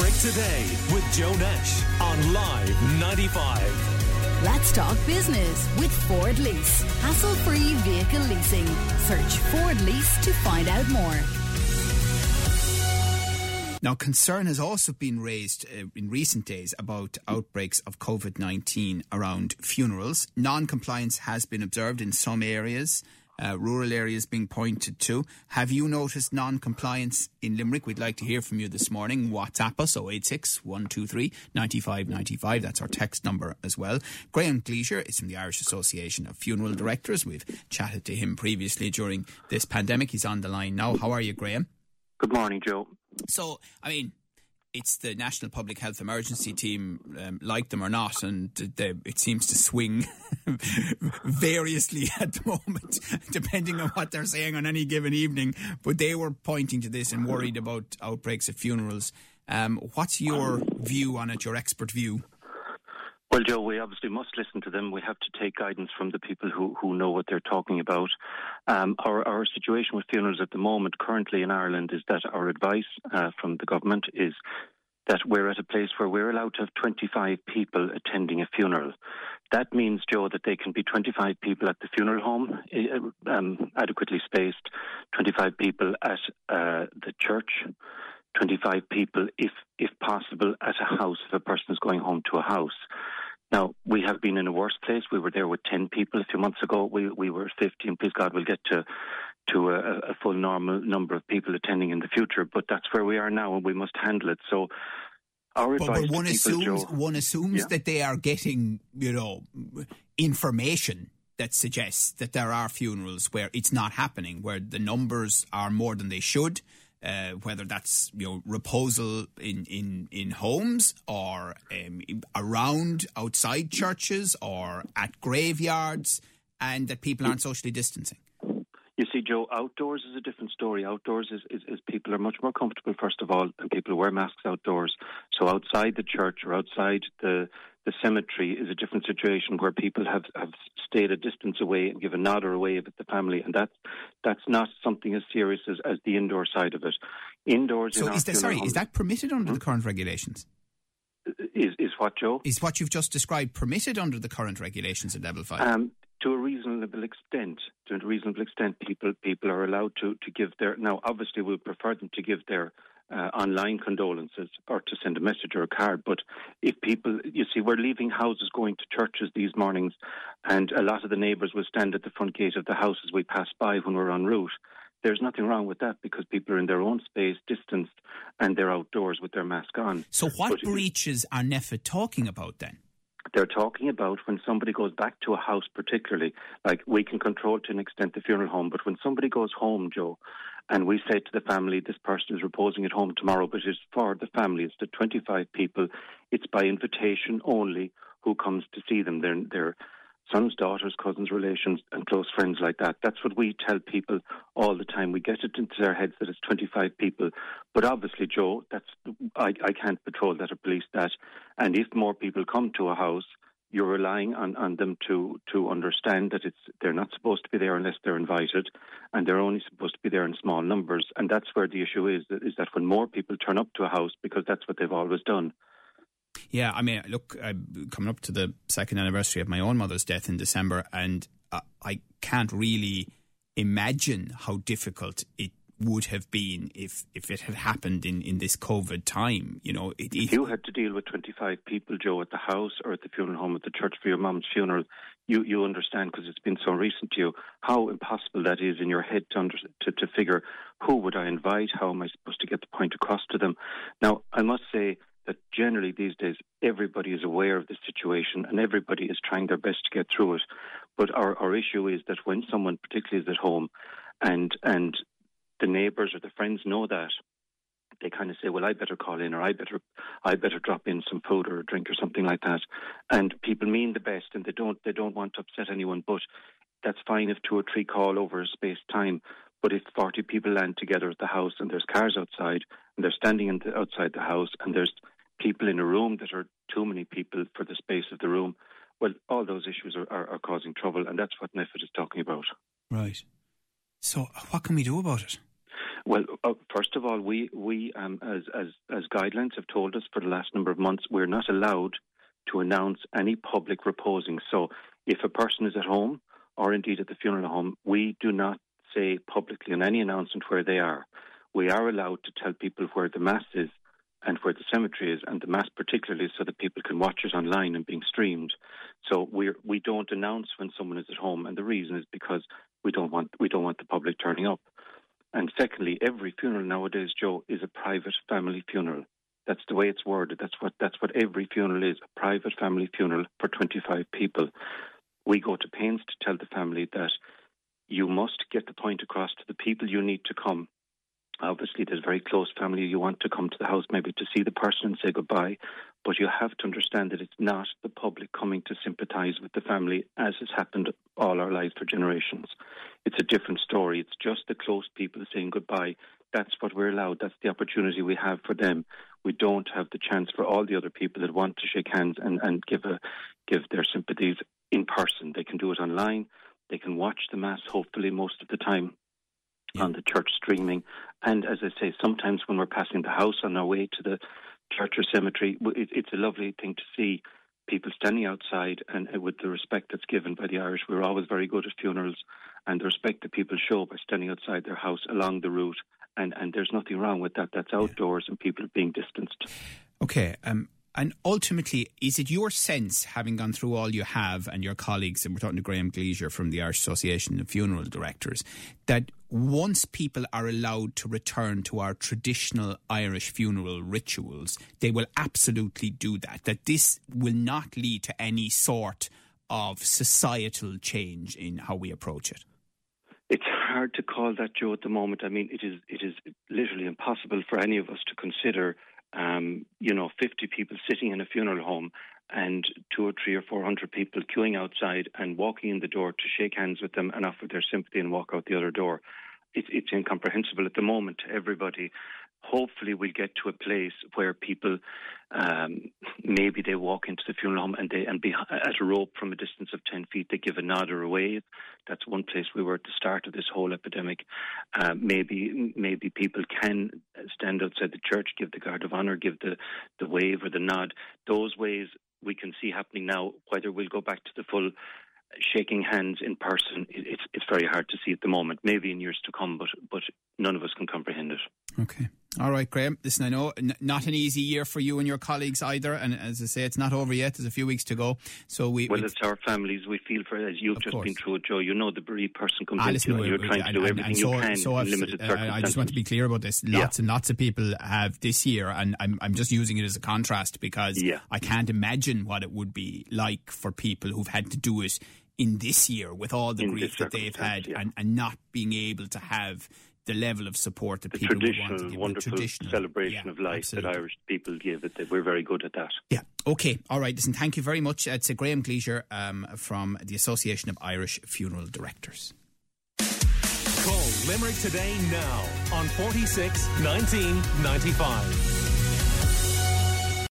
Limerick Today with Joe Nash on Live 95. Let's talk business with Ford Lease. Hassle free vehicle leasing. Search Ford Lease to find out more. Now, concern has also been raised uh, in recent days about outbreaks of COVID 19 around funerals. Non compliance has been observed in some areas, uh, rural areas being pointed to. Have you noticed non compliance in Limerick? We'd like to hear from you this morning. WhatsApp us 086 123 9595. That's our text number as well. Graham Gleisure is from the Irish Association of Funeral Directors. We've chatted to him previously during this pandemic. He's on the line now. How are you, Graham? Good morning, Joe. So, I mean, it's the National Public Health Emergency Team, um, like them or not, and they, it seems to swing variously at the moment, depending on what they're saying on any given evening. But they were pointing to this and worried about outbreaks at funerals. Um, what's your view on it, your expert view? Well, Joe, we obviously must listen to them. We have to take guidance from the people who, who know what they're talking about. Um, our, our situation with funerals at the moment, currently in Ireland, is that our advice uh, from the government is that we're at a place where we're allowed to have 25 people attending a funeral. That means, Joe, that they can be 25 people at the funeral home, uh, um, adequately spaced, 25 people at uh, the church, 25 people, if if possible, at a house if a person is going home to a house. Now, we have been in a worse place. We were there with 10 people a few months ago. We, we were 15. Please God, we'll get to, to a, a full normal number of people attending in the future. But that's where we are now and we must handle it. So, our but, advice but one people, assumes Joe, one assumes Yeah. that they are getting, you know, information that suggests that there are funerals where it's not happening, where the numbers are more than they should. Uh, whether that's you know reposal in, in, in homes or um, around outside churches or at graveyards, and that people aren't socially distancing. You see, Joe, outdoors is a different story. Outdoors is, is, is people are much more comfortable, first of all, and people wear masks outdoors. So outside the church or outside the the cemetery is a different situation where people have, have stayed a distance away and given a nod or away with the family, and that's that's not something as serious as, as the indoor side of it. Indoors, in So our is that funeral sorry? Is that permitted under the current regulations? is is what, Joe? Is what you've just described permitted under the current regulations at level five? Um, to a reasonable extent, to a reasonable extent, people people are allowed to, to give their. Now, obviously, we prefer them to give their uh, online condolences or to send a message or a card. But if people, you see, we're leaving houses going to churches these mornings, and a lot of the neighbours will stand at the front gate of the house as we pass by when we're en route. There's nothing wrong with that because people are in their own space, distanced, and they're outdoors with their mask on. so what but breaches are NPHET talking about then? They're talking about when somebody goes back to a house, particularly, like we can control to an extent the funeral home, but when somebody goes home, Joe, and we say to the family, this person is reposing at home tomorrow, but it's for the family, it's the 25 people, it's by invitation only who comes to see them. They're, they're sons, daughters, cousins, relations, and close friends like that. That's what we tell people all the time. We get it into their heads that it's 25 people. But obviously, Joe, that's I, I can't patrol that or police that. And if more people come to a house, you're relying on, on them to, to understand that it's they're not supposed to be there unless they're invited, and they're only supposed to be there in small numbers. And that's where the issue is: is that when more people turn up to a house, because that's what they've always done. Yeah, I mean, look, I'm coming up to the second anniversary of my own mother's death in December, and uh, I can't really imagine how difficult it would have been if, if it had happened in, in this COVID time. You know, it, If you had to deal with 25 people, Joe, at the house or at the funeral home, at the church for your mum's funeral, you, you understand because it's been so recent to you how impossible that is in your head to, under, to to figure who would I invite, how am I supposed to get the point across to them. Now, I must say that generally these days everybody is aware of the situation and everybody is trying their best to get through it. But our, our issue is that when someone particularly is at home and and the neighbours or the friends know that, they kind of say, "Well, I better call in, or I better, I better drop in some food or a drink or something like that." And people mean the best, and they don't, they don't want to upset anyone. But that's fine if two or three call over a spaced time. But if forty people land together at the house and there's cars outside and they're standing in the, outside the house and there's people in a room that are too many people for the space of the room, well, all those issues are, are, are causing trouble, and that's what NPHET is talking about. Right. So, what can we do about it? Well, uh, first of all, we we um, as as as guidelines have told us for the last number of months, we're not allowed to announce any public reposing. So, if a person is at home or indeed at the funeral home, we do not say publicly in any announcement where they are. We are allowed to tell people where the mass is and where the cemetery is, and the mass particularly, so that people can watch it online and being streamed. So we we don't announce when someone is at home, and the reason is because we don't want we don't want the public turning up. And secondly, every funeral nowadays, Joe, is a private family funeral. That's the way it's worded. That's what that's what every funeral is: a private family funeral for 25 people. We go to pains to tell the family that you must get the point across to the people you need to come Obviously, there's very close family. You want to come to the house maybe to see the person and say goodbye, but you have to understand that it's not the public coming to sympathise with the family as has happened all our lives for generations. It's a different story. It's just the close people saying goodbye. That's what we're allowed. That's the opportunity we have for them. We don't have the chance for all the other people that want to shake hands and, and give a give their sympathies in person. They can do it online. They can watch the mass, hopefully, most of the time yeah. on the church streaming. And as I say, sometimes when we're passing the house on our way to the church or cemetery, it's a lovely thing to see people standing outside and uh, with the respect that's given by the Irish. We're always very good at funerals, and the respect that people show by standing outside their house along the route. And, and there's nothing wrong with that. That's outdoors and people being distanced. Okay. Um, and ultimately, is it your sense, having gone through all you have and your colleagues, and we're talking to Graham Gleasier from the Irish Association of Funeral Directors, that once people are allowed to return to our traditional Irish funeral rituals, they will absolutely do that? That this will not lead to any sort of societal change in how we approach it? It's hard to call that, Joe, at the moment. I mean, it is it is literally impossible for any of us to consider um, you know, 50 people sitting in a funeral home and two or three or four hundred people queuing outside and walking in the door to shake hands with them and offer their sympathy and walk out the other door. It, it's incomprehensible at the moment everybody hopefully we'll get to a place where people um, maybe they walk into the funeral home and they and be at a rope from a distance of ten feet they give a nod or a wave. That's one place we were at the start of this whole epidemic. Uh, maybe maybe people can stand outside the church, give the guard of honour, give the the wave or the nod. Those ways we can see happening now. Whether we'll go back to the full shaking hands in person, it's it's very hard to see at the moment. Maybe in years to come, but but none of us can comprehend it. Okay. All right, Graham. Listen, I know n- not an easy year for you and your colleagues either, and as I say, it's not over yet. There's a few weeks to go. So we well, it's our families. We feel for as you've just course. been through it, Joe. You know the bereaved person comes ah, into you, and you're trying to do everything and so, you can so in limited circumstances. I just want to be clear about this. Lots yeah. and lots of people have this year, and I'm I'm just using it as a contrast because yeah. I can't imagine what it would be like for people who've had to do it in this year with all the in grief that they've had yeah. and, and not being able to have the level of support that the people traditional, want to give. wonderful traditional, celebration yeah, of life absolutely. that Irish people give. It, we're very good at that. Yeah. Okay. All right. Listen. Thank you very much. It's a Graham Gleasier um, from the Association of Irish Funeral Directors. Call Limerick today now on 46 1995.